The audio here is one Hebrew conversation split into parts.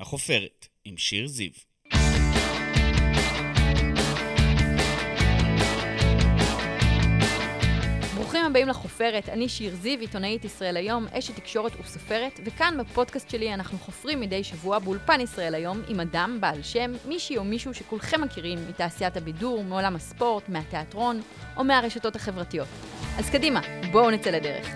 החופרת, עם שיר זיו. ברוכים הבאים לחופרת, אני שיר זיו, עיתונאית ישראל היום, אשת תקשורת וסופרת, וכאן בפודקאסט שלי אנחנו חופרים מדי שבוע באולפן ישראל היום עם אדם, בעל שם, מישהי או מישהו שכולכם מכירים מתעשיית הבידור, מעולם הספורט, מהתיאטרון או מהרשתות החברתיות. אז קדימה, בואו נצא לדרך.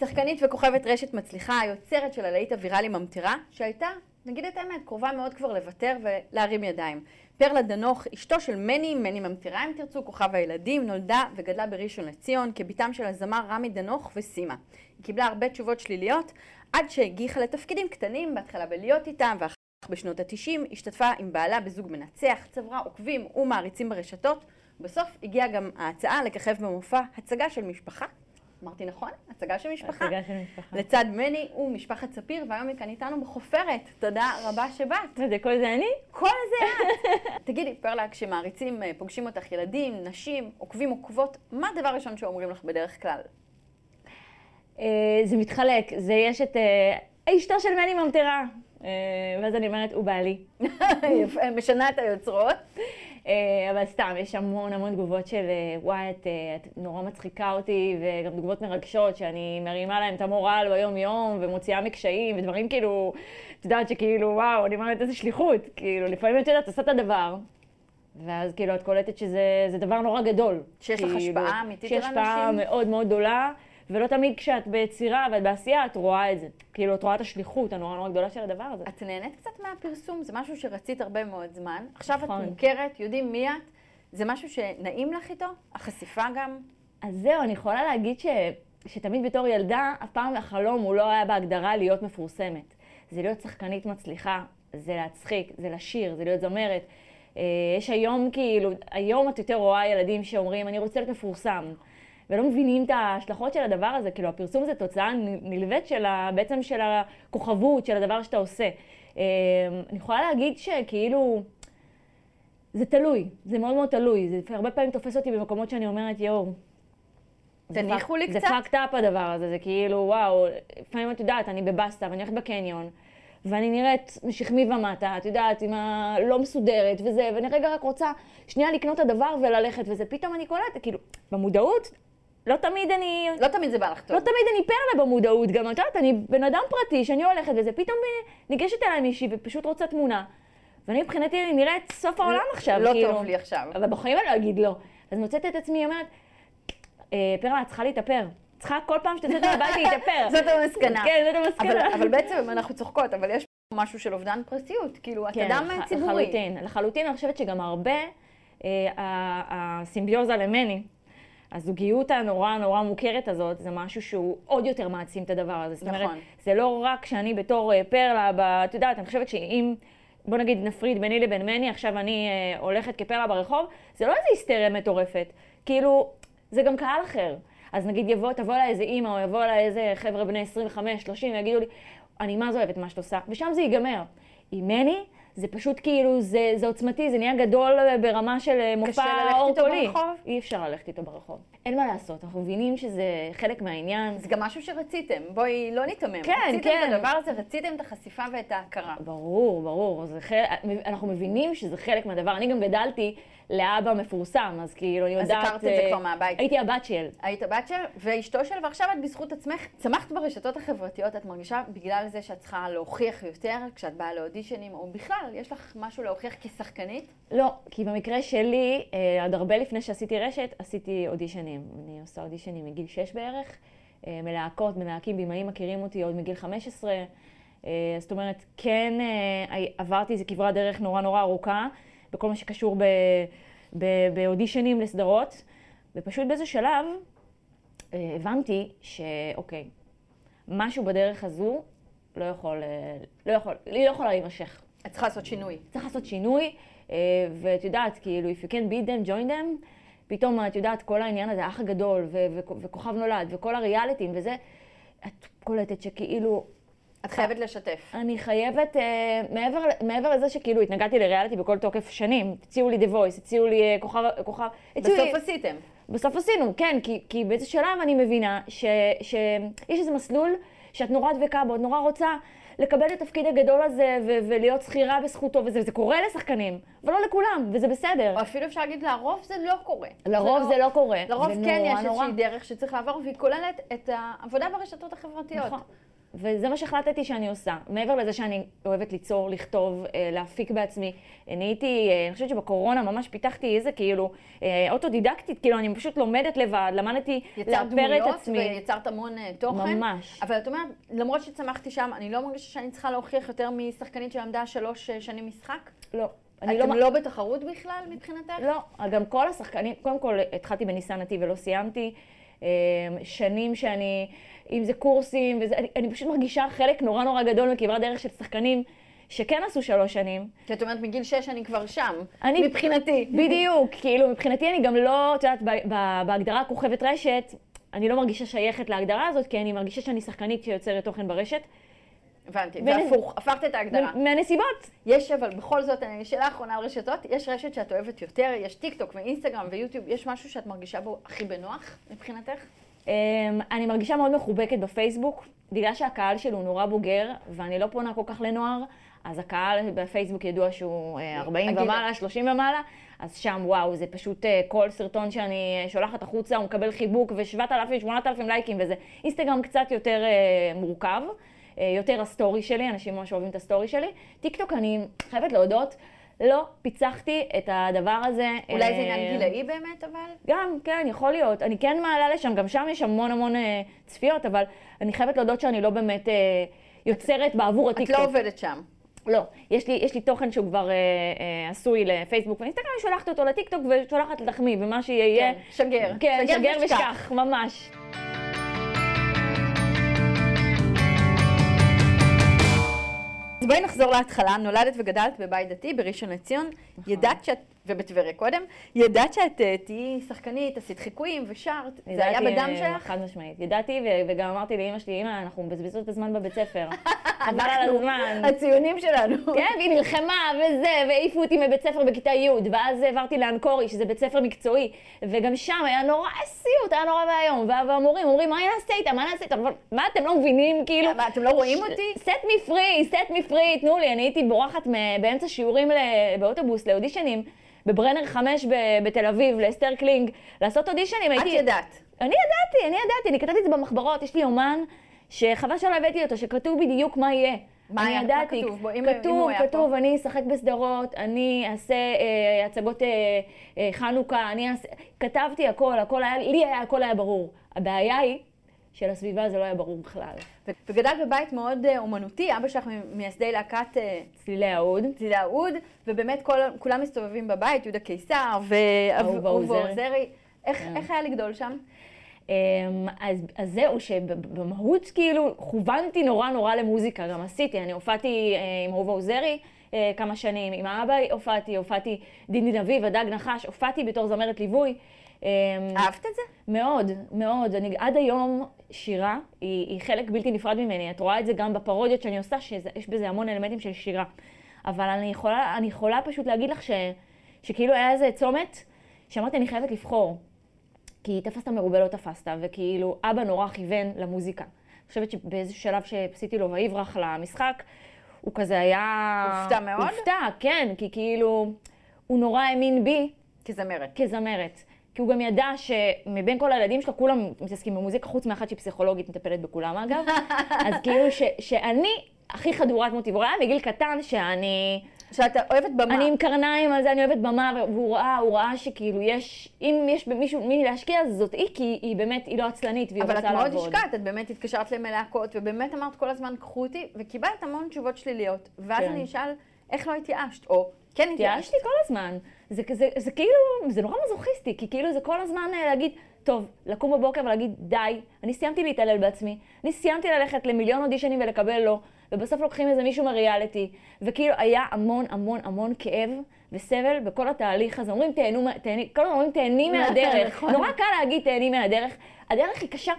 שחקנית וכוכבת רשת מצליחה, היוצרת של הלהיט הוויראלי ממטרה, שהייתה, נגיד את האמת, קרובה מאוד כבר לוותר ולהרים ידיים. פרלה דנוך, אשתו של מני, מני ממטירה אם תרצו, כוכב הילדים, נולדה וגדלה בראשון לציון כבתם של הזמר רמי דנוך וסימה. היא קיבלה הרבה תשובות שליליות עד שהגיחה לתפקידים קטנים, בהתחלה בלהיות איתם ואחר כך בשנות התשעים, השתתפה עם בעלה בזוג מנצח, צברה עוקבים ומעריצים ברשתות. בסוף הגיעה גם ההצעה לככב במופע הצגה של משפחה אמרתי נכון? הצגה של משפחה. הצגה של משפחה. לצד מני ומשפחת ספיר, והיום היא כאן איתנו בחופרת. תודה רבה שבאת. וזה כל זה אני? כל זה את. תגידי, פרלה, כשמעריצים אה, פוגשים אותך ילדים, נשים, עוקבים, עוקבות, מה הדבר הראשון שאומרים לך בדרך כלל? אה, זה מתחלק. זה יש את אה, אשתו של מני ממטרה. ואז אני אומרת, הוא בעלי. משנה את היוצרות. אה, אבל סתם, יש המון המון תגובות של אה, וואי, את, אה, את נורא מצחיקה אותי, וגם תגובות מרגשות, שאני מרימה להם את המורל ביום-יום, ומוציאה מקשיים, ודברים כאילו, את יודעת שכאילו, וואו, אני אומרת איזה שליחות, כאילו, לפעמים את יודעת, עושה את הדבר, ואז כאילו את קולטת שזה דבר נורא גדול. שיש כאילו, לך השפעה אמיתית על אנשים? שיש? השפעה מאוד מאוד גדולה. ולא תמיד כשאת ביצירה ואת בעשייה, את רואה את זה. כאילו, את רואה את השליחות הנורא נורא גדולה של הדבר הזה. את נהנית קצת מהפרסום? זה משהו שרצית הרבה מאוד זמן. עכשיו נכון. את מוכרת, יודעים מי את. זה משהו שנעים לך איתו? החשיפה גם? אז זהו, אני יכולה להגיד ש... שתמיד בתור ילדה, אף פעם החלום הוא לא היה בהגדרה להיות מפורסמת. זה להיות שחקנית מצליחה, זה להצחיק, זה לשיר, זה להיות זמרת. אה, יש היום כאילו, היום את יותר רואה ילדים שאומרים, אני רוצה להיות מפורסם. ולא מבינים את ההשלכות של הדבר הזה. כאילו, הפרסום זה תוצאה נלווית של ה, בעצם של הכוכבות, של הדבר שאתה עושה. אה, אני יכולה להגיד שכאילו, זה תלוי, זה מאוד מאוד תלוי. זה הרבה פעמים תופס אותי במקומות שאני אומרת, יואו, תניחו לי קצת. זה פאקד אפ הדבר הזה, זה כאילו, וואו, לפעמים את יודעת, אני בבסטה ואני הולכת בקניון, ואני נראית משכמי ומטה, את יודעת, עם הלא מסודרת וזה, ואני רגע רק רוצה שנייה לקנות את הדבר וללכת וזה, פתאום אני קולטת, כאילו, במודעות, לא תמיד אני... לא תמיד זה בא לך טוב. לא תמיד אני פרלה במודעות, גם את יודעת, אני בן אדם פרטי שאני הולכת וזה, פתאום ניגשת אליי מישהי ופשוט רוצה תמונה. ואני מבחינתי נראית סוף העולם עכשיו, לא כאילו. טוב לי עכשיו. אבל בחיים אני לא אגיד לא. אז מוצאת את עצמי, אומרת, "אה, פרלה, את צריכה להתאפר. צריכה כל פעם שאת יוצאת מהבית להתאפר. זאת המסקנה. כן, זאת המסקנה. אבל, אבל בעצם אנחנו צוחקות, אבל יש משהו של אובדן פרטיות. כאילו, את כן, אדם לח- ציבורי. לחלוטין. לחלוטין, אני חושבת שגם הרבה, אה, הסימביוזה למני, הזוגיות הנורא נורא מוכרת הזאת, זה משהו שהוא עוד יותר מעצים את הדבר הזה. זאת אומרת, נכון. זה לא רק שאני בתור אה, פרלה, ב- את יודעת, אני חושבת שאם, בוא נגיד נפריד ביני לבין מני, עכשיו אני אה, הולכת כפרלה ברחוב, זה לא איזו היסטריה מטורפת. כאילו, זה גם קהל אחר. אז נגיד יבוא, תבוא אליי איזה אימא, או יבוא אליי איזה חבר'ה בני 25, 30, ויגידו לי, אני מה זה אוהבת מה שאת עושה, ושם זה ייגמר. עם מני, זה פשוט כאילו, זה, זה עוצמתי, זה נהיה גדול ברמה של אה, מופע ללכת אור איתו קולי. ברחוב? אי אפשר ללכת איתו ברחוב. אין מה לעשות, אנחנו מבינים שזה חלק מהעניין. זה גם משהו שרציתם. בואי, לא ניתמם. כן, רציתם כן. את הדבר הזה, רציתם את החשיפה ואת ההכרה. ברור, ברור. חלק, אנחנו מבינים שזה חלק מהדבר. אני גם גדלתי לאבא מפורסם, אז כאילו, אני אז יודעת... הכרת את זה אה, כבר מהבית. הייתי הבת של. היית הבת של, ואשתו של, ועכשיו את בזכות עצמך צמחת ברשתות החברתיות, את מרגישה בגלל זה שאת צריכה להוכיח יותר כשאת באה לאודישנים, או בכלל, יש לך משהו להוכיח כשחקנית? לא, כי במקרה שלי, אה, עוד הרבה לפני שעשיתי רשת, עשיתי אודישנים. אני עושה אודישנים מגיל 6 בערך, אה, מלהקות, מלהקים, במאים מכירים אותי עוד מגיל 15. אה, זאת אומרת, כן עברתי איזו כברת דרך נורא נורא ארוכה, בכל מה שקשור באודישנים לסדרות, ופשוט באיזה שלב אה, הבנתי שאוקיי, משהו בדרך הזו לא יכול, אה, לא יכול, היא לא יכולה להימשך. את צריכה לעשות שינוי. צריך לעשות שינוי, אה, ואת יודעת, כאילו, if you can beat them, join them, פתאום, את יודעת, כל העניין הזה, האח הגדול, וכוכב נולד, וכל הריאליטים וזה, את קולטת שכאילו, את חייבת לשתף. אני חייבת, אה, מעבר, מעבר לזה שכאילו התנגדתי לריאליטי בכל תוקף שנים, הציעו לי The Voice, הציעו לי אה, כוכב, כוכב, הציעו בסוף לי, עשיתם. בסוף עשינו, כן, כי, כי באיזה שלב אני מבינה ש- שיש איזה מסלול שאת נורא דבקה בו, את נורא רוצה לקבל את התפקיד הגדול הזה ו- ולהיות שכירה בזכותו, וזה וזה קורה לשחקנים, אבל לא לכולם, וזה בסדר. או אפילו אפשר להגיד, לרוב זה לא קורה. לרוב זה לא קורה. לרוב זה כן נורא יש. איזושהי דרך שצריך לעבור, והיא כוללת את העבודה ברשתות החברתיות. נכון. וזה מה שהחלטתי שאני עושה. מעבר לזה שאני אוהבת ליצור, לכתוב, אה, להפיק בעצמי. אני הייתי, אה, אני חושבת שבקורונה ממש פיתחתי איזה כאילו אה, אוטודידקטית, כאילו אני פשוט לומדת לבד, למדתי יצרת לאפר את דמויות עצמי. ויצרת המון אה, תוכן. ממש. אבל את אומרת, למרות שצמחתי שם, אני לא מרגישה שאני צריכה להוכיח יותר משחקנית שלמדה שלוש אה, שנים משחק? לא. אני אתם לא... לא בתחרות בכלל מבחינתך? לא, גם כל השחקנים, קודם כל התחלתי בניסן נתיב ולא סיימתי. אה, שנים שאני, אם זה קורסים, וזה, אני, אני פשוט מרגישה חלק נורא נורא גדול מכברת דרך של שחקנים שכן עשו שלוש שנים. כי את אומרת, מגיל שש אני כבר שם. אני- מבחינתי. בדיוק, כאילו מבחינתי אני גם לא, את יודעת, בהגדרה כוכבת רשת, אני לא מרגישה שייכת להגדרה הזאת, כי אני מרגישה שאני שחקנית שיוצרת תוכן ברשת. הבנתי. ונ- והפוך, הפכת את ההגדרה. מהנסיבות. יש אבל בכל זאת, אני שאלה אחרונה על רשתות, יש רשת שאת אוהבת יותר, יש טיק טוק ואינסטגרם ויוטיוב, יש משהו שאת מרגישה בו הכי בנוח מבחינתך? אמ, אני מרגישה מאוד מחובקת בפייסבוק, בגלל שהקהל שלי הוא נורא בוגר, ואני לא פונה כל כך לנוער, אז הקהל בפייסבוק ידוע שהוא אה, 40 הגיל. ומעלה, 30 ומעלה, אז שם וואו, זה פשוט אה, כל סרטון שאני אה, שולחת החוצה, הוא מקבל חיבוק ו-7,000, 8,000 לייקים וזה. אינסטגרם קצת יותר אה, מורכב, אה, יותר הסטורי שלי, אנשים ממש אוהבים את הסטורי שלי. טיק טוק, אני חייבת להודות, לא פיצחתי את הדבר הזה. אולי זה אה, עניין גילאי באמת, אבל? גם, כן, יכול להיות. אני כן מעלה לשם, גם שם יש המון המון אה, צפיות, אבל אני חייבת להודות שאני לא באמת אה, יוצרת בעבור את הטיקטוק. לא עובדת שם. לא. יש לי, יש לי תוכן שהוא כבר אה, אה, עשוי לפייסבוק ואינסטגרם, אני שולחת אותו לטיקטוק ושולחת לתחמיא, ומה שיהיה... כן, שגר. כן, שגר ושכח. ושכח, ממש. אז בואי נחזור להתחלה. נולדת וגדלת בבית דתי בראשון לציון. נכון. ידעת שאת, ובטבריה קודם, ידעת שאת אה, תהיי שחקנית, עשית חיקויים ושרת. זה היה בדם אה, שלך? חד משמעית. ידעתי, וגם אמרתי לאמא שלי, אמא, אנחנו מבזבזות את הזמן בבית ספר. חבל על הזמן. הציונים שלנו. כן, והיא נלחמה וזה, והעיפו אותי מבית ספר בכיתה י', ואז העברתי לאנקורי, שזה בית ספר מקצועי, וגם שם היה נורא סיוט, היה נורא ואיום, וה- והמורים אומרים, מה נעשה איתם, מה נעשה אבל מה, אתם לא מבינים, כאילו... מה, אתם לא רואים אותי? סט מי פרי, סט מי פרי, תנו לי, אני הייתי בורחת באמצע שיעורים באוטובוס לאודישנים, בברנר 5 ב- בתל אביב, לאסתר קלינג, לעשות אודישנים, את הייתי... ידעת. אני ידעתי, אני ידעתי, אני כתבתי את זה במחברות, יש לי יומן שחבל שלא הבאתי אותו, שכתוב בדיוק מה יהיה. מה אני היה? מה ידעתי. כתוב בו? אם- אם כתוב, הוא היה כתוב, פה. אני אשחק בסדרות, אני אעשה אה, הצגות אה, אה, חנוכה, אני אעשה... כתבתי הכל, הכל היה, לי היה, הכל היה ברור. הבעיה היא שלסביבה זה לא היה ברור בכלל. וגדלת בבית מאוד אה, אומנותי, אבא שלך ממייסדי להקת אה, צלילי האוד. צלילי האוד, ובאמת כל, כולם מסתובבים בבית, יהודה קיסר אהובה ואהובה עוזרי. איך, כן. איך היה לגדול שם? אמ, אז, אז זהו, שבמהות כאילו כוונתי נורא נורא למוזיקה, גם עשיתי, אני הופעתי אה, עם אהובה עוזרי כמה שנים, עם האבא הופעתי, הופעתי דידי נביב, הדג נחש, הופעתי בתור זמרת ליווי. אמ, אהבת את זה? מאוד, מאוד. אני, עד היום שירה היא, היא חלק בלתי נפרד ממני. את רואה את זה גם בפרודיות שאני עושה, שיש בזה המון אלמנטים של שירה. אבל אני יכולה, אני יכולה פשוט להגיד לך ש, שכאילו היה איזה צומת, שאמרתי, אני חייבת לבחור. כי תפסת מרובה לא תפסת, וכאילו אבא נורא כיוון למוזיקה. אני חושבת שבאיזשהו שלב שעשיתי לו ויברח למשחק, הוא כזה היה... הופתע מאוד? הופתע, כן, כי כאילו, הוא נורא האמין בי, כזמרת. כזמרת. כי הוא גם ידע שמבין כל הילדים שלו, כולם מתעסקים במוזיקה, חוץ מאחת שהיא פסיכולוגית, מטפלת בכולם אגב. אז כאילו ש, שאני הכי חדורת מוטיב. הוא ראה מגיל קטן שאני שאתה אוהבת במה. אני עם קרניים על זה, אני אוהבת במה, והוא ראה, הוא ראה שכאילו יש, אם יש במישהו, מי להשקיע, אז זאת היא, כי היא באמת, היא לא עצלנית, והיא אבל רוצה את מאוד לעבוד. השקעת, את באמת התקשרת למלהקות, ובאמת אמרת כל הזמן, קחו אותי, וקיבלת המון תשובות שליליות. ואז כן. אני אשאל, איך לא התייאשת? או כן התייאשת. התייאשתי כל הזמן. זה, זה, זה כאילו, זה נורא מזוכיסטי, כי כאילו זה כל הזמן אה, להגיד, טוב, לקום בבוקר ולהגיד, די, אני סיימתי להתעלל בעצמי, אני סיימתי ללכת למיליון אודישנים ולקבל לא, ובסוף לוקחים איזה מישהו מריאליטי, וכאילו היה המון המון המון כאב וסבל בכל התהליך הזה. אומרים, תהנו, תהני, כל הזמן אומרים, תהני מהדרך. נכון. נורא קל להגיד, תהני מהדרך. הדרך היא קשה,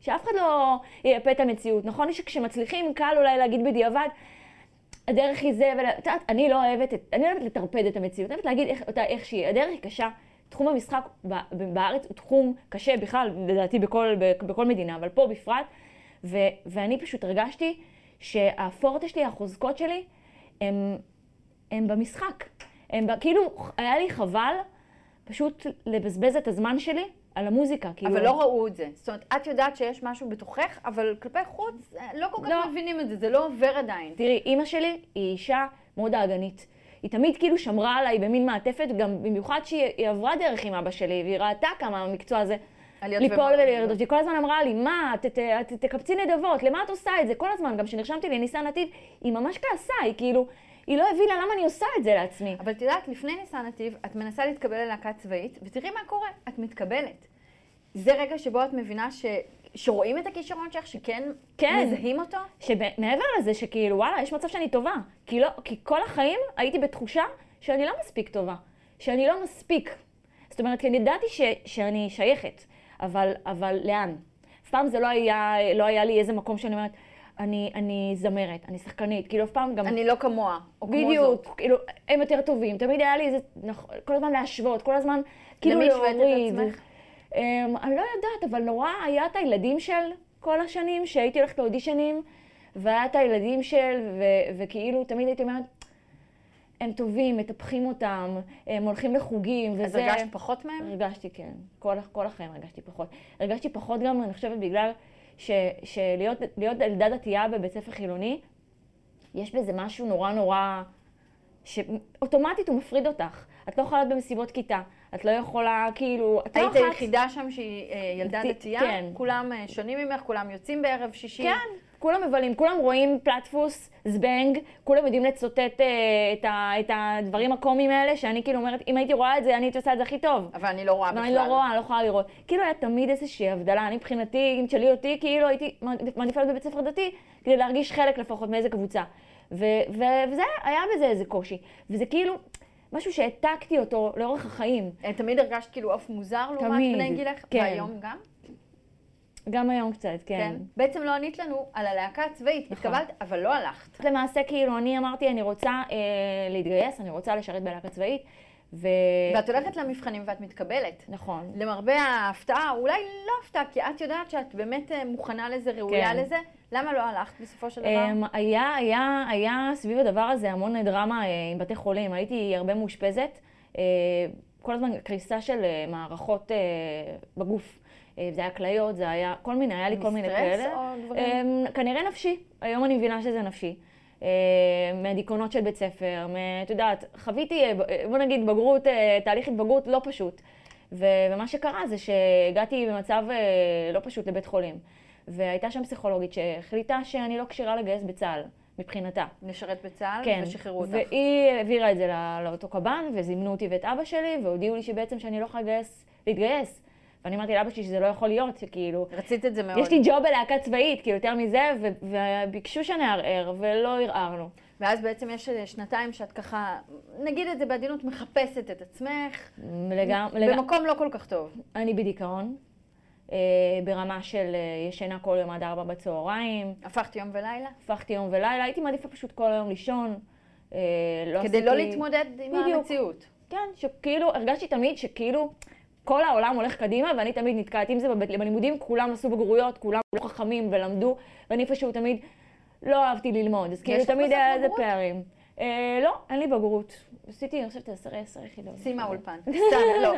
שאף אחד לא ייפה את המציאות. נכון שכשמצליחים, קל אולי להגיד בדיעבד, הדרך היא זה, ואת יודעת, אני לא אוהבת, את, אני לא אוהבת לטרפד את המציאות, אני אוהבת להגיד איך, אותה איך שהיא. הדרך היא קשה. תחום המשחק בארץ הוא תחום קשה בכלל, לדעתי בכל, בכל מדינה, אבל פה בפרט. ו, ואני פשוט הרגשתי שהפורטה שלי, החוזקות שלי, הם, הם במשחק. הם כאילו, היה לי חבל פשוט לבזבז את הזמן שלי על המוזיקה. כאילו, אבל לא ראו את זה. זאת אומרת, את יודעת שיש משהו בתוכך, אבל כלפי חוץ אה, לא כל כך לא. מבינים את זה, זה לא עובר עדיין. תראי, אימא שלי היא אישה מאוד דאגנית. היא תמיד כאילו שמרה עליי במין מעטפת, גם במיוחד שהיא היא עברה דרך עם אבא שלי, והיא ראתה כמה המקצוע הזה ליפול. ולרדות. היא כל הזמן אמרה לי, מה, ת, ת, ת, תקבצי נדבות, למה את עושה את זה? כל הזמן, גם כשנרשמתי לניסן נתיב, היא ממש כעסה, היא כאילו, היא לא הבינה למה אני עושה את זה לעצמי. אבל את יודעת, לפני ניסן נתיב, את מנסה להתקבל ללהקה צבאית, ותראי מה קורה, את מתקבלת. זה רגע שבו את מבינה ש... שרואים את הכישרון שלך, שכן כן. מזהים אותו? שמעבר לזה שכאילו, וואלה, יש מצב שאני טובה. כי, לא, כי כל החיים הייתי בתחושה שאני לא מספיק טובה. שאני לא מספיק. זאת אומרת, כי אני ידעתי ש, שאני שייכת, אבל, אבל לאן? אף פעם זה לא היה, לא היה לי איזה מקום שאני אומרת, אני, אני זמרת, אני שחקנית. כאילו, אף פעם גם... אני לא כמוה, או כמו זאת. בדיוק, כאילו, הם יותר טובים. תמיד היה לי איזה, נכ- כל הזמן להשוות, כל הזמן כאילו למי להוריד. עצמך? אמ, אני לא יודעת, אבל נורא היה את הילדים של כל השנים, שהייתי הולכת לאודישנים, והיה את הילדים של, ו- וכאילו תמיד הייתי אומרת, הם טובים, מטפחים אותם, הם הולכים לחוגים, וזה... אז הרגשת פחות מהם? הרגשתי, כן. כל, כל החיים הרגשתי פחות. הרגשתי פחות גם, אני חושבת, בגלל ש, שלהיות להיות ילדה דתייה בבית ספר חילוני, יש בזה משהו נורא נורא, שאוטומטית הוא מפריד אותך. את לא יכולה להיות במסיבות כיתה, את לא יכולה, כאילו, את לא היית יכולה... היחידה שם שהיא אה, ילדה דתייה? כן. כולם אה, שונים ממך, כולם יוצאים בערב שישי? כן, כולם מבלים, כולם רואים פלטפוס, זבנג, כולם יודעים לצוטט אה, את, ה, את הדברים הקומיים האלה, שאני כאילו אומרת, אם הייתי רואה את זה, אני הייתי עושה את זה הכי טוב. אבל אני לא רואה בכלל. אני לא רואה, אני לא יכולה לראות. כאילו היה תמיד איזושהי הבדלה. אני מבחינתי, אם תשאלי אותי, כאילו הייתי מעדיפה להיות בבית ספר דתי, כדי להרגיש חלק לפחות מאיזה קבוצה. ו- ו- וזה, היה בזה איזה קושי. וזה כאילו משהו שהעתקתי אותו לאורך החיים. אה, תמיד הרגשת כאילו עוף מוזר לעומת תמיד, בני גילך? כן. והיום גם? גם היום קצת, כן. כן. בעצם לא ענית לנו על הלהקה הצבאית, נכון. התקבלת, אבל לא הלכת. למעשה, כאילו, אני אמרתי, אני רוצה אה, להתגייס, אני רוצה לשרת בלהקה צבאית, ו... ואת הולכת למבחנים ואת מתקבלת. נכון. למרבה ההפתעה, אולי לא הפתעה, כי את יודעת שאת באמת אה, מוכנה לזה, ראויה כן. לזה, למה לא הלכת בסופו של דבר? אמ, היה, היה, היה סביב הדבר הזה המון דרמה אה, עם בתי חולים. הייתי הרבה מאושפזת. אה, כל הזמן קריסה של מערכות בגוף. אה, זה היה כליות, זה היה כל מיני, היה לי כל מיני מסטרס כאלה. או דברים? אמ, כנראה נפשי. היום אני מבינה שזה נפשי. אה, מהדיכאונות של בית ספר, את יודעת, חוויתי, אה, אה, בוא נגיד, בגרות, תהליך התבגרות לא פשוט. ו- ומה שקרה זה שהגעתי במצב לא פשוט לבית חולים. והייתה שם פסיכולוגית שהחליטה שאני לא כשירה לגייס בצה"ל, מבחינתה. לשרת בצה"ל, כן. ושחררו אותך. והיא העבירה את זה לא- לאותו קב"ן, וזימנו אותי ואת אבא שלי, והודיעו לי שבעצם שאני לא יכולה לגייס, להתגייס. ואני אמרתי לאבא שלי שזה לא יכול להיות, שכאילו, רצית את זה מאוד. יש לי ג'וב בלהקה צבאית, כאילו, יותר מזה, וביקשו שנערער, ולא ערערנו. ואז בעצם יש אה, שנתיים שאת ככה, נגיד את זה בעדינות, מחפשת את עצמך, לגמרי, במקום לא כל כך טוב. אני בדיכאון, אה, ברמה של אה, ישנה כל יום עד ארבע בצהריים, הפכת יום ולילה? הפכתי יום ולילה, הייתי מעדיפה פשוט כל היום לישון. לא כדי עשיתי... לא להתמודד עם בדיוק. המציאות. כן, שכאילו, הרגשתי תמיד שכאילו כל העולם הולך קדימה ואני תמיד נתקעת. אם זה בבית, בלימודים, כולם עשו בגרויות, כולם לא חכמים ולמדו, ואני פשוט תמיד לא אהבתי ללמוד. אז כאילו תמיד היה איזה? פערים. אה, לא, אין לי בגרות. עשיתי, אני חושבת, עשר עשר יחידות. סיימה אולפן. סתם, לא.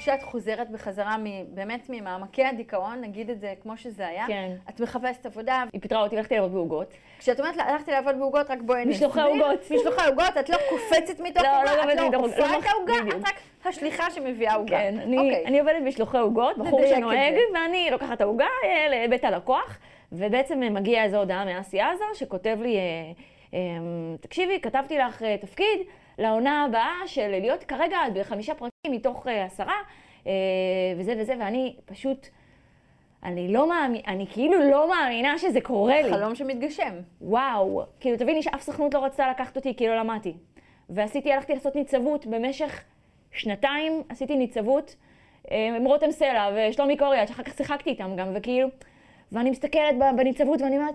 כשאת חוזרת בחזרה מ- באמת ממעמקי הדיכאון, נגיד את זה כמו שזה היה, כן. את מחפשת עבודה, היא פיטרה אותי, הלכתי לעבוד בעוגות. כשאת אומרת לה, הלכתי לעבוד בעוגות, רק בואי נסביר. משלוחי עוגות. משלוחי עוגות, את לא קופצת מתוך לא, עוגה, לא את לא עושה לא את העוגה. את רק השליחה שמביאה עוגה. כן, אני, אוקיי. אני עובדת בשלוחי עוגות, בחור שנוהג. ואני לוקחת את העוגה אה, לבית הלקוח, ובעצם מגיעה איזו הודעה מאסי עזר, שכותב לי, אה, אה, תקשיבי, כתבתי לך תפקיד לעונה הבאה של להיות כרגע בחמישה פרקים מתוך אה, עשרה, אה, וזה וזה, ואני פשוט, אני לא מאמינה, אני כאילו לא מאמינה שזה קורה לי. חלום שמתגשם. וואו, כאילו תביני שאף סוכנות לא רצתה לקחת אותי כי לא למדתי. ועשיתי, הלכתי לעשות ניצבות במשך שנתיים, עשיתי ניצבות אה, עם רותם סלע ושלומי קוריאט, שאחר כך שיחקתי איתם גם, וכאילו, ואני מסתכלת בניצבות ואני אומרת,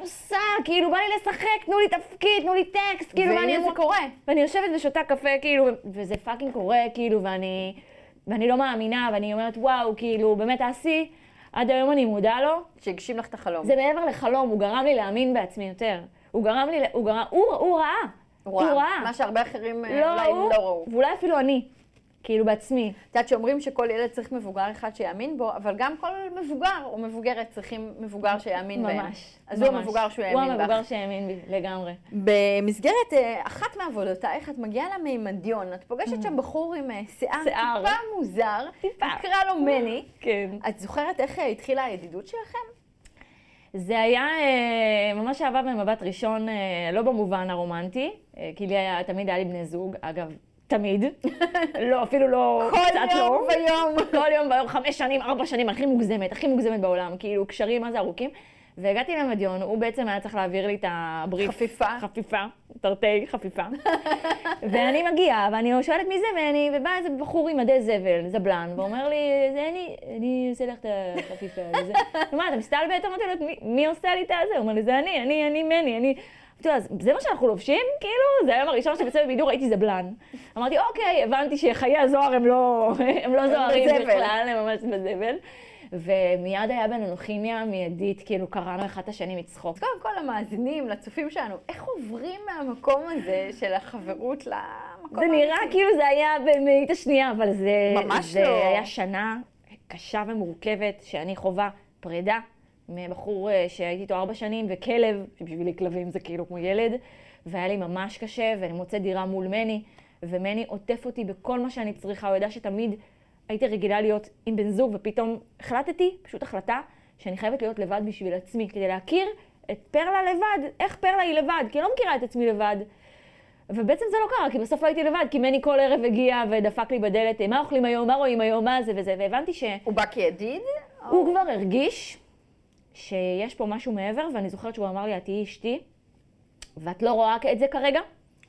עושה? כאילו, בא לי לשחק, תנו לי תפקיד, תנו לי טקסט, כאילו, ואני זה קורה. ואני יושבת ושותה קפה, כאילו, וזה fucking קורה, כאילו, ואני... ואני לא מאמינה, ואני אומרת, וואו, כאילו, באמת השיא, עד היום אני מודה לו. שהגשים לך את החלום. זה מעבר לחלום, הוא גרם לי להאמין בעצמי יותר. הוא גרם לי, הוא גרם, הוא, הוא ראה. הוא ראה. מה שהרבה אחרים אה, לא אולי לא ראו. ואולי אפילו אני, כאילו בעצמי. את יודעת שאומרים שכל ילד צריך מבוגר אחד שיאמין בו, אבל גם כל מבוגר או מבוגרת צריכים מבוגר שיאמין בהם. ממש. אז הוא ממש. המבוגר שהוא הוא האמין בך. המבוגר שהאמין בי, לגמרי. במסגרת אה, אחת מעבודותייך, את מגיעה למימדיון, את פוגשת שם בחור עם אה, שיער שיער. טיפה מוזר, טיפה. נקרא לו מני. כן. את זוכרת איך אה, התחילה הידידות שלכם? זה היה ממש אהבה במבט ראשון, לא במובן הרומנטי, כי לי היה, תמיד היה לי בני זוג, אגב, תמיד. לא, אפילו לא, כל קצת יום לא. ויום. כל יום ביום, חמש שנים, ארבע שנים, הכי מוגזמת, הכי מוגזמת בעולם, כאילו, קשרים מה זה ארוכים. והגעתי למדיון, הוא בעצם היה צריך להעביר לי את הבריף. חפיפה. חפיפה, תרתי חפיפה. ואני מגיעה, ואני שואלת מי זה, ואני, ובא איזה בחור עם מדי זבל, זבלן, ואומר לי, זה אני, אני עושה לך את החפיפה. וזה. מה, אתה מסתלבט? אמרתי לו, "מי- מי עושה לי את הזה? הוא אומר לי, זה אני, אני, אני מני, אני... אמרתי לו, "אז זה מה שאנחנו לובשים? כאילו, זה היום הראשון שבצוות בידור הייתי זבלן. אמרתי, אוקיי, הבנתי שחיי הזוהר הם לא, הם לא זוהרים. בכלל, הם ממש בזבל. ומיד היה בינינו כימיה מיידית, כאילו קראנו אחד את השני מצחוק. קודם כל למאזינים, לצופים שלנו, איך עוברים מהמקום הזה של החברות למקום זה נראה? כאילו זה היה במאית השנייה, אבל זה... ממש זה לא. היה שנה קשה ומורכבת, שאני חווה פרידה מבחור אה, שהייתי איתו ארבע שנים, וכלב, שבשבילי כלבים זה כאילו כמו ילד, והיה לי ממש קשה, ואני מוצאת דירה מול מני, ומני עוטף אותי בכל מה שאני צריכה, הוא ידע שתמיד הייתי רגילה להיות עם בן זוג, ופתאום החלטתי, פשוט החלטה, שאני חייבת להיות לבד בשביל עצמי, כדי להכיר את פרלה לבד, איך פרלה היא לבד, כי אני לא מכירה את עצמי לבד. ובעצם זה לא קרה, כי בסוף לא הייתי לבד, כי מני כל ערב הגיע ודפק לי בדלת, מה אוכלים היום, מה רואים היום, מה זה וזה, והבנתי שהוא הוא בא כידיד? כבר הרגיש שיש פה משהו מעבר, ואני זוכרת שהוא אמר לי, את תהיי אשתי, ואת לא רואה את זה כרגע,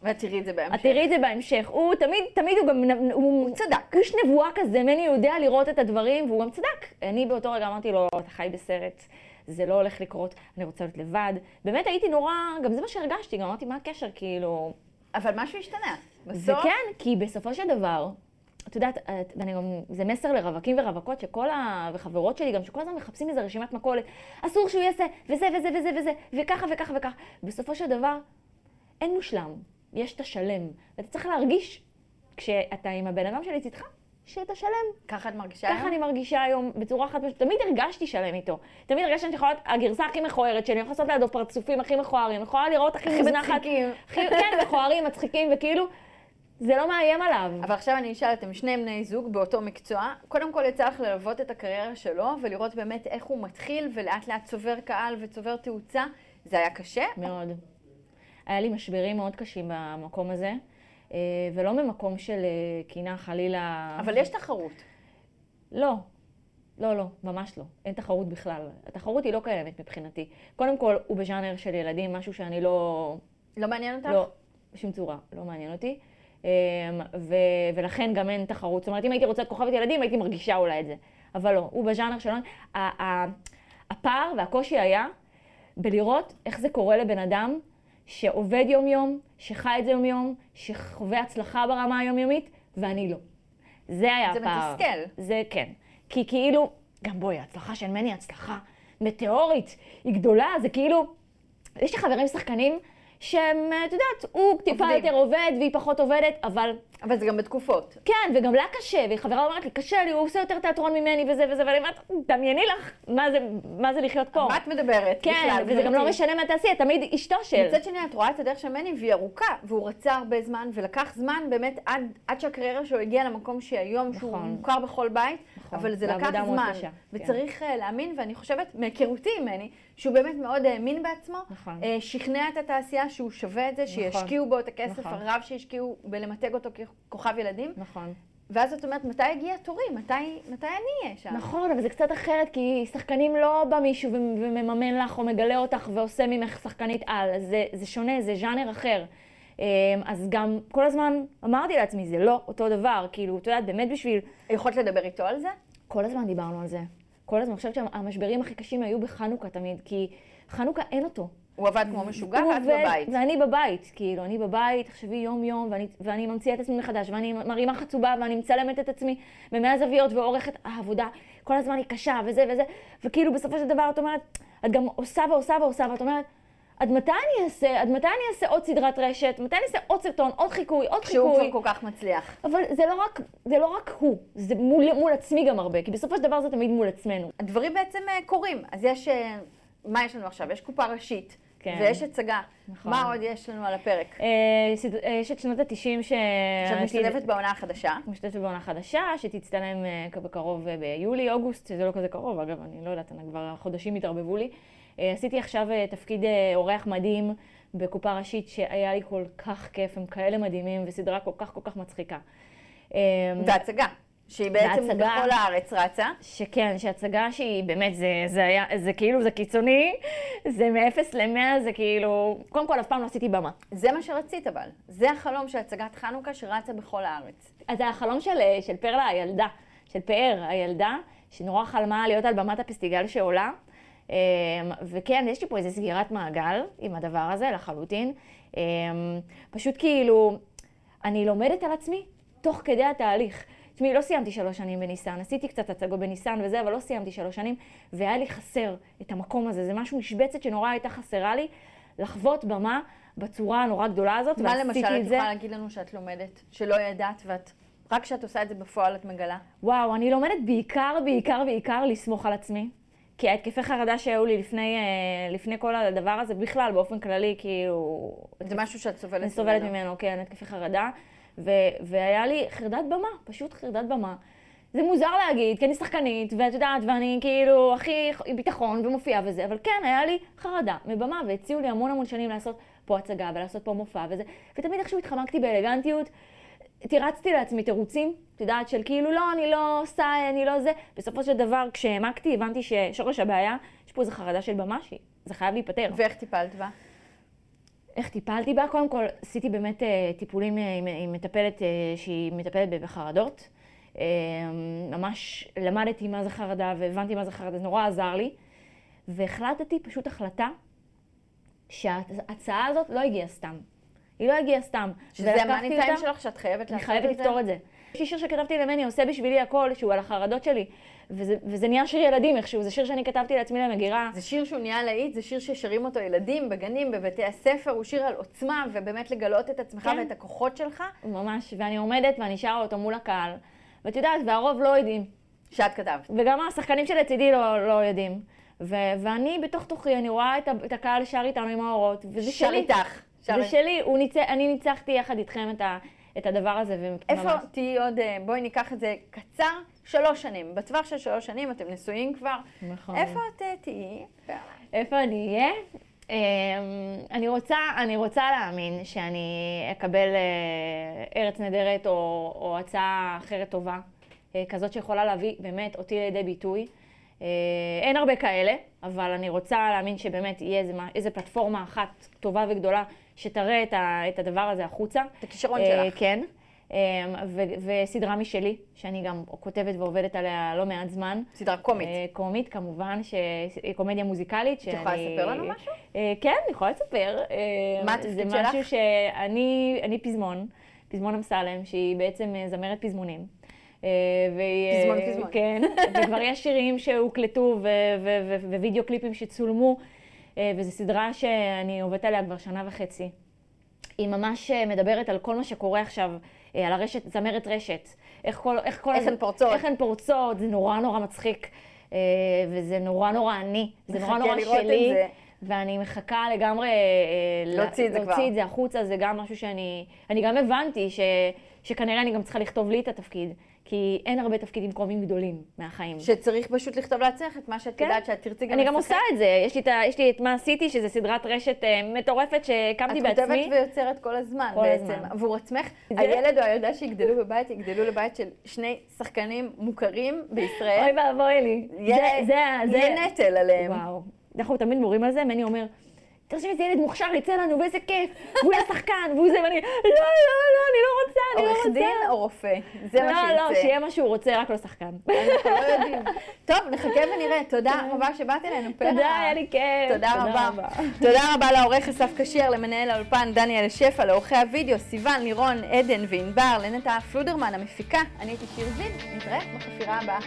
ואת תראי את זה בהמשך. את תראי את זה בהמשך. הוא תמיד, תמיד הוא גם, הוא, הוא צדק. הוא נבואה כזה, מני יודע לראות את הדברים, והוא גם צדק. אני באותו רגע אמרתי לו, אתה חי בסרט, זה לא הולך לקרות, אני רוצה להיות לבד. באמת הייתי נורא, גם זה מה שהרגשתי, גם אמרתי, מה הקשר, כאילו... אבל משהו השתנה. בסוף, כן, כי בסופו של דבר, את יודעת, ואני גם, זה מסר לרווקים ורווקות, שכל ה... וחברות שלי גם, שכל הזמן מחפשים איזה רשימת מכולת, אסור שהוא יעשה, וזה וזה וזה וזה, וככה וככה וככה. בסופו של דבר, אין מושלם, יש את השלם. ואתה צריך להרגיש, כשאתה עם הבן אדם שלצידך, שאתה שלם. ככה את מרגישה ככה היום? אני מרגישה היום בצורה חד משמעית. תמיד הרגשתי שלם איתו. תמיד הרגשתי שאני יכולה להיות הגרסה הכי מכוערת שלי, אני יכולה לעשות לידו פרצופים הכי מכוערים, אני יכולה לראות הכי מוזנחת. מצחיקים. כן, מכוערים, מצחיקים, וכאילו, זה לא מאיים עליו. אבל עכשיו אני אשאל, אתם שני בני זוג באותו מקצוע. קודם כל יצא לך ללוות את הקריירה שלו, ולראות באמת איך הוא מתחיל, ולאט לאט צובר קהל וצובר תאוצה. זה היה קשה? מאוד. היה לי משברים מאוד קשים במקום הזה, אה, ולא ממקום של אה, קינה חלילה. אבל יש תחרות. לא. לא, לא, ממש לא. אין תחרות בכלל. התחרות היא לא קיימת מבחינתי. קודם כל, הוא בז'אנר של ילדים, משהו שאני לא... לא מעניין אותך? לא, בשום צורה, לא מעניין אותי. אמ, ו- ולכן גם אין תחרות. זאת אומרת, אם הייתי רוצה כוכבת ילדים, הייתי מרגישה אולי את זה. אבל לא, הוא בז'אנר שלו. הפער והקושי היה בלראות איך זה קורה לבן אדם שעובד יום-יום, שחי את זה יום-יום, שחווה הצלחה ברמה היומיומית, ואני לא. זה היה זה הפער. מתסכל. זה כן. כי כאילו, גם בואי, ההצלחה של מני היא הצלחה מטאורית, היא גדולה, זה כאילו... יש לי חברים שחקנים שהם, את יודעת, הוא טיפה עובדים. יותר עובד והיא פחות עובדת, אבל אבל זה גם בתקופות. כן, וגם לה קשה, והיא חברה אומרת לי, קשה לי, הוא עושה יותר תיאטרון ממני וזה וזה, ואני אומרת, דמייני לך מה זה, מה זה לחיות פה. מה את מדברת? כן, בכלל, וזה גם לא? משנה מה תעשי, את תמיד אשתו של. מצד שני, את רואה את הדרך של מני והיא ארוכה, והוא רצה הרבה זמן, ולקח זמן באמת עד, עד שהקריירה שלו הגיעה למקום שהיא היום, שהוא נכון. מוכר בכל בית, נכון, אבל זה לקח זמן. קשה, כן. וצריך אה, להאמין, ואני חושבת, מהיכרותי ממני, שהוא באמת מאוד האמין בעצמו, נכון. אה, שכנע את התעשייה שהוא שווה את זה, שישקיעו בו את הכסף נכון. הרב שהשקיעו בלמתג אותו ככוכב ילדים, נכון. ואז את אומרת, מתי הגיע תורי? מתי, מתי אני אהיה שם? נכון, אבל זה קצת אחרת, כי שחקנים לא בא מישהו ומממן לך או מגלה אותך ועושה ממך שחקנית על. זה, זה שונה, זה ז'אנר אחר. אמ, אז גם כל הזמן אמרתי לעצמי, זה לא אותו דבר. כאילו, את יודעת, באמת בשביל... יכולת לדבר איתו על זה? כל הזמן דיברנו על זה. כל הזמן. חושבת שהמשברים הכי קשים היו בחנוכה תמיד, כי חנוכה אין אותו. הוא עבד כמו משוגע ואת עובד, בבית. ואני בבית, כאילו, אני בבית, תחשבי יום-יום, ואני, ואני ממציאה את עצמי מחדש, ואני מרימה חצובה, ואני מצלמת את עצמי במאה זוויות, ועורכת העבודה, כל הזמן היא קשה, וזה וזה, וכאילו בסופו של דבר את אומרת, את גם עושה ועושה ועושה, ואת אומרת, עד מתי אני אעשה, עד מתי אני אעשה עוד סדרת רשת, מתי אני אעשה עוד סרטון, עוד חיקוי, עוד חיקוי. כבר כל כך מצליח. אבל זה לא רק, זה לא רק הוא, זה מול, מול עצמי גם הרבה, כי בסופו של דבר זה תמיד מול עצמנו. הדברים בעצם אה, קורים. אז יש, אה, מה יש לנו עכשיו? יש קופה ראשית, כן. ויש הצגה. נכון. מה עוד יש לנו על הפרק? אה, סד- אה, יש את שנות ה-90 ש... שאת משתתפת בעונה החדשה. משתתפת בעונה חדשה, שתצטלם בקרוב אה, ביולי, אוגוסט, שזה לא כזה קרוב, אגב, אני לא יודעת, אני כבר החודשים התערבבו לי. אה, עשיתי עכשיו אה, תפקיד אה, אורח מדהים בקופה ראשית, שהיה לי כל כך כיף, הם כאלה מדהימים, וסדרה כל כך כל כך מצחיקה. אה, זו הצגה, שהיא בעצם והצגה- בכל הארץ רצה. שכן, שהצגה שהיא באמת, זה, זה היה, זה כאילו, זה קיצוני, זה מ-0 ל-100, זה כאילו, קודם כל, אף פעם לא עשיתי במה. זה מה שרצית אבל. זה החלום של הצגת חנוכה שרצה בכל הארץ. אז זה החלום של, של פרלה הילדה, של פאר הילדה, שנורא חלמה להיות על במת הפסטיגל שעולה. אמ, וכן, יש לי פה איזו סגירת מעגל עם הדבר הזה לחלוטין. אמ, פשוט כאילו, אני לומדת על עצמי תוך כדי התהליך. תשמעי, לא סיימתי שלוש שנים בניסן, עשיתי קצת הצגות בניסן וזה, אבל לא סיימתי שלוש שנים, והיה לי חסר את המקום הזה, זה משהו, משבצת שנורא הייתה חסרה לי, לחוות במה בצורה הנורא גדולה הזאת, מה ועשיתי למשל את את זה. יכולה להגיד לנו שאת לומדת, שלא ידעת, ואת, רק כשאת עושה את זה בפועל את מגלה? וואו, אני לומדת בעיקר, בעיקר, בעיקר לסמוך על עצמי. כי ההתקפי חרדה שהיו לי לפני, אה, לפני כל הדבר הזה, בכלל, באופן כללי, כאילו... זה משהו שאת סובלת אני סובלת ממנו, כן, התקפי חרדה. ו- והיה לי חרדת במה, פשוט חרדת במה. זה מוזר להגיד, כי אני שחקנית, ואת יודעת, ואני כאילו הכי ביטחון ומופיעה וזה, אבל כן, היה לי חרדה מבמה, והציעו לי המון המון שנים לעשות פה הצגה ולעשות פה מופע וזה, ותמיד איכשהו התחמקתי באלגנטיות. תירצתי לעצמי תירוצים, את יודעת, של כאילו, לא, אני לא עושה, אני לא זה. בסופו של דבר, כשהעמקתי, הבנתי ששורש הבעיה, יש פה איזו חרדה של במה, שזה חייב להיפתר. ואיך טיפלת בה? איך טיפלתי בה? קודם כל, עשיתי באמת אה, טיפולים אה, עם, עם מטפלת אה, שהיא מטפלת בחרדות. אה, ממש למדתי מה זה חרדה והבנתי מה זה חרדה, זה נורא עזר לי. והחלטתי פשוט החלטה שההצעה הזאת לא הגיעה סתם. היא לא הגיעה סתם. שזה המאני טיים שלך, שאת חייבת אני לעשות חייבת את זה? לפתור את זה. יש לי שיר שכתבתי למני, עושה בשבילי הכל, שהוא על החרדות שלי. וזה, וזה נהיה שיר ילדים איכשהו, זה שיר שאני כתבתי לעצמי למגירה. זה שיר שהוא נהיה להיט, זה שיר ששרים אותו ילדים בגנים, בבתי הספר, הוא שיר על עוצמה, ובאמת לגלות את עצמך כן. ואת הכוחות שלך, ממש, ואני עומדת ואני שרה אותו מול הקהל. ואת יודעת, והרוב לא יודעים. שאת כתבת. וגם השחקנים שלצידי לא, לא יודעים. ו- ואני בתוך תוכי, אני רואה את, ה- את הקהל שר איתנו עם האורות, וזה שר שלי. איתך. שר זה. שלי, הוא ניצ... אני ניצחתי יחד איתכם את, ה... את הדבר הזה. וממש- איפה תהיי עוד, אה, בואי ניקח את זה קצר, שלוש שנים. בטווח של שלוש שנים, אתם נשואים כבר. נכון. איפה את אה, תהיי? איפה אני אהיה? אמ, אני רוצה, אני רוצה להאמין שאני אקבל אה, ארץ נהדרת או, או הצעה אחרת טובה, אה, כזאת שיכולה להביא באמת אותי לידי ביטוי. אה, אין הרבה כאלה, אבל אני רוצה להאמין שבאמת יהיה איזה, איזה פלטפורמה אחת טובה וגדולה שתראה את, ה, את הדבר הזה החוצה. את הכישרון אה, שלך. כן. אמ, ו- וסדרה משלי, שאני גם כותבת ועובדת עליה לא מעט זמן. סדרה קומית. אה, קומית, כמובן, שהיא קומדיה מוזיקלית. את יכולה לספר לנו משהו? אה, כן, אני יכולה לספר. אה, מה התפקיד זה שלך? משהו שאני אני פזמון, פזמון אמסלם, שהיא בעצם אה, זמרת פזמונים. אה, והיא, אה, פזמון, פזמון. כן, וכבר יש שירים שהוקלטו ווידאו קליפים שצולמו, אה, וזו סדרה שאני עובדת עליה כבר שנה וחצי. היא ממש אה, מדברת על כל מה שקורה עכשיו, אה, על הרשת, זמרת רשת. איך כל... איך, כל איך הן פורצות. איך הן פורצות, זה נורא נורא מצחיק. אה, וזה נורא נורא אני. זה נורא נורא שלי. ואני מחכה לגמרי... אה, להוציא את זה כבר. את זה החוצה, זה גם משהו שאני... אני גם הבנתי ש, שכנראה אני גם צריכה לכתוב לי את התפקיד, כי אין הרבה תפקידים קרובים גדולים מהחיים. שצריך פשוט לכתוב לעצמך את מה שאת כן. יודעת שאת תרצי גם אני גם לשחק. עושה את זה, יש לי, את יש לי את מה עשיתי, שזה סדרת רשת אה, מטורפת שהקמתי את בעצמי. כותבת ויוצרת כל הזמן כל בעצם. הזמן. עבור עצמך, זה- הילד או הילדה שיגדלו בבית, יגדלו לבית של שני שחקנים מוכרים בישראל. אוי ואבוי לי. יהיה- זה- זה- זה- יהיה נטל עליהם. וואו. אנחנו תמיד מורים על זה, מני אומר, תרשמי, איזה ילד מוכשר יצא לנו, ואיזה כיף, והוא יהיה שחקן, והוא זה, ואני, לא, לא, לא, אני לא רוצה, אני לא רוצה. עורך דין או רופא? זה מה שיצא. לא, לא, שיהיה מה שהוא רוצה, רק לא שחקן. אנחנו לא יודעים. טוב, נחכה ונראה. תודה רבה שבאת אלינו. פרח. תודה, היה לי כיף. תודה רבה. תודה רבה לעורך אסף כשר, למנהל האולפן דניאל שפע, לעורכי הוידאו סיון, לירון, עדן וענבר, לנטע פלודרמן המפיקה. אני הייתי שיר זיו, נתראה בחפירה הבאה.